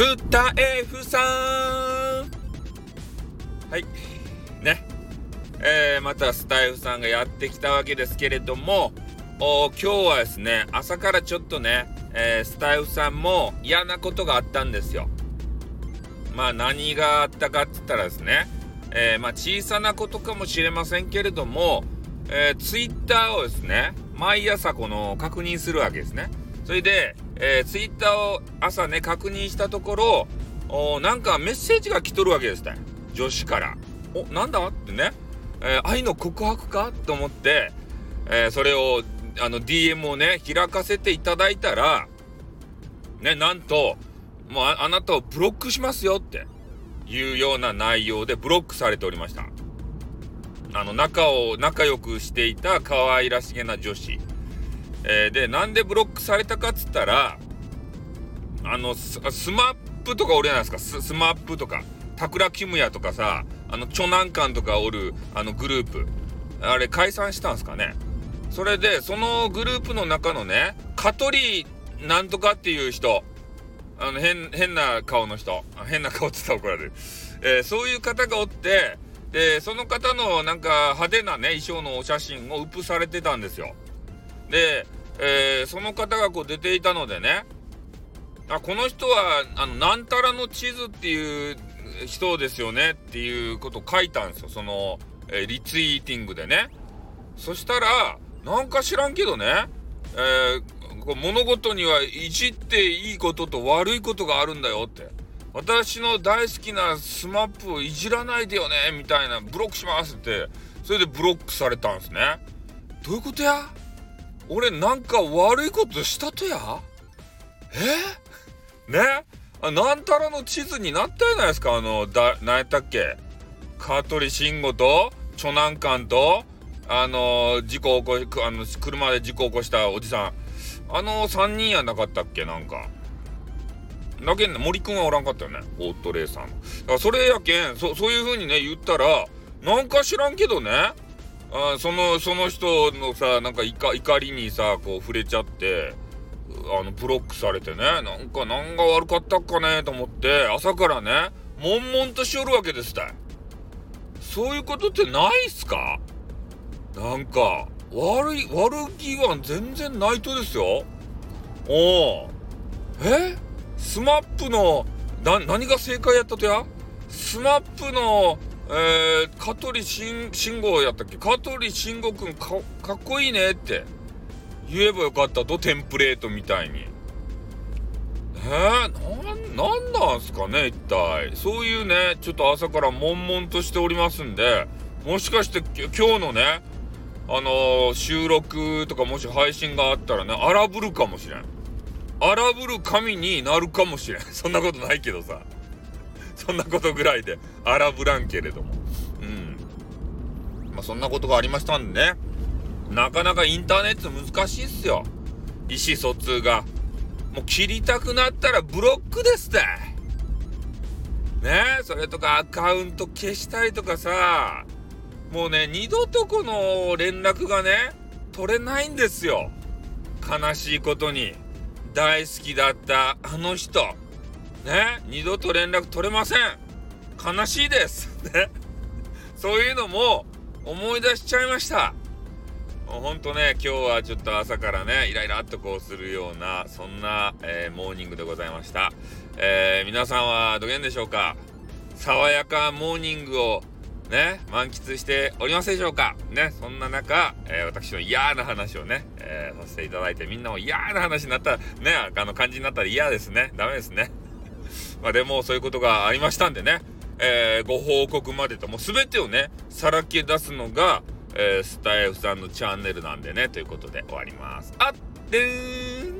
スタエフさん。はい。ね。えー、またスタイフさんがやってきたわけですけれどもお今日はですね朝からちょっとね、えー、スタイフさんも嫌なことがあったんですよ。まあ何があったかって言ったらですね、えー、まあ小さなことかもしれませんけれども、えー、ツイッターをですね毎朝この確認するわけですね。それで、えー、ツイッターを朝ね確認したところおなんかメッセージが来とるわけですね女子から。おなんだってね。えー、愛の告白かと思って、えー、それをあの DM をね開かせていただいたらねなんともうあなたをブロックしますよって。いうような内容でブロックされておりました。あの仲を仲良くしていた可愛らしげな女子、えー、でなんでブロックされたかっつったらあのスマップとかおるじゃないですかスマップとかタクラキムヤとかさあの、長男館とかおる、あのグループ、あれ解散したんすかね。それで、そのグループの中のね、香取なんとかっていう人、あの、変、変な顔の人、変な顔って言ったら怒られる。えー、そういう方がおって、で、その方のなんか派手なね、衣装のお写真をウップされてたんですよ。で、えー、その方がこう出ていたのでね、あ、この人は、あの、なんたらの地図っていう人ですよねっていうことを書いたんですよ。その、えー、 retweeting でね。そしたら、なんか知らんけどね、えー、物事にはいじっていいことと悪いことがあるんだよって。私の大好きなスマップをいじらないでよねみたいな、ブロックしますって、それでブロックされたんですね。どういうことや？俺なんか悪いことしたとや？え？ね？あなんたらの地図になったじゃないですか？あのだ何やったっけ？香取慎吾と長男館とあの事故起こあの車で事故起こしたおじさん。あの3人やなかったっけ？なんか。だけん森くんはおらんかったよね？オートレーサーのだからそれやけんそそういう風にね言ったらなんか知らんけどね。あそのその人のさなんか怒りにさこう触れちゃってあの、ブロックされてね、なんか何が悪かったっかねと思って、朝からね、悶々としよるわけですたい。そういうことってないっすか？なんか、悪い、悪気は全然ないとですよ。おえ？スマップの、な、何が正解やったとや？スマップの、えー、香取慎吾やったっけ？香取慎吾くんかかっこいいねって。言えばよかったとテンプレートみたいに。えー、なん、なんなんすかね一体。そういうね、ちょっと朝から悶々としておりますんで、もしかして今日のね、あのー、収録とかもし配信があったらね、荒ぶるかもしれん。荒ぶる神になるかもしれん。そんなことないけどさ。そんなことぐらいで荒ぶらんけれども。うん。まあ、そんなことがありましたんでね。なかなかインターネット難しいっすよ。意思疎通が。もう切りたくなったらブロックですって。ねそれとかアカウント消したりとかさ、もうね、二度とこの連絡がね、取れないんですよ。悲しいことに。大好きだったあの人。ね二度と連絡取れません。悲しいです。ね。そういうのも思い出しちゃいました。ほんとね、今日はちょっと朝からね、イライラっとこうするような、そんな、えー、モーニングでございました。えー、皆さんはどげんでしょうか？爽やかモーニングをね、満喫しておりますでしょうか？ね、そんな中、えー、私の嫌な話をね、えさせていただいて、みんなも嫌な話になったら、ね、あの感じになったら嫌ですね。ダメですね。まあでも、そういうことがありましたんでね、えご報告までと、もう全てをね、さらけ出すのが、えー、スタイフさんのチャンネルなんでね、ということで終わります。あってーん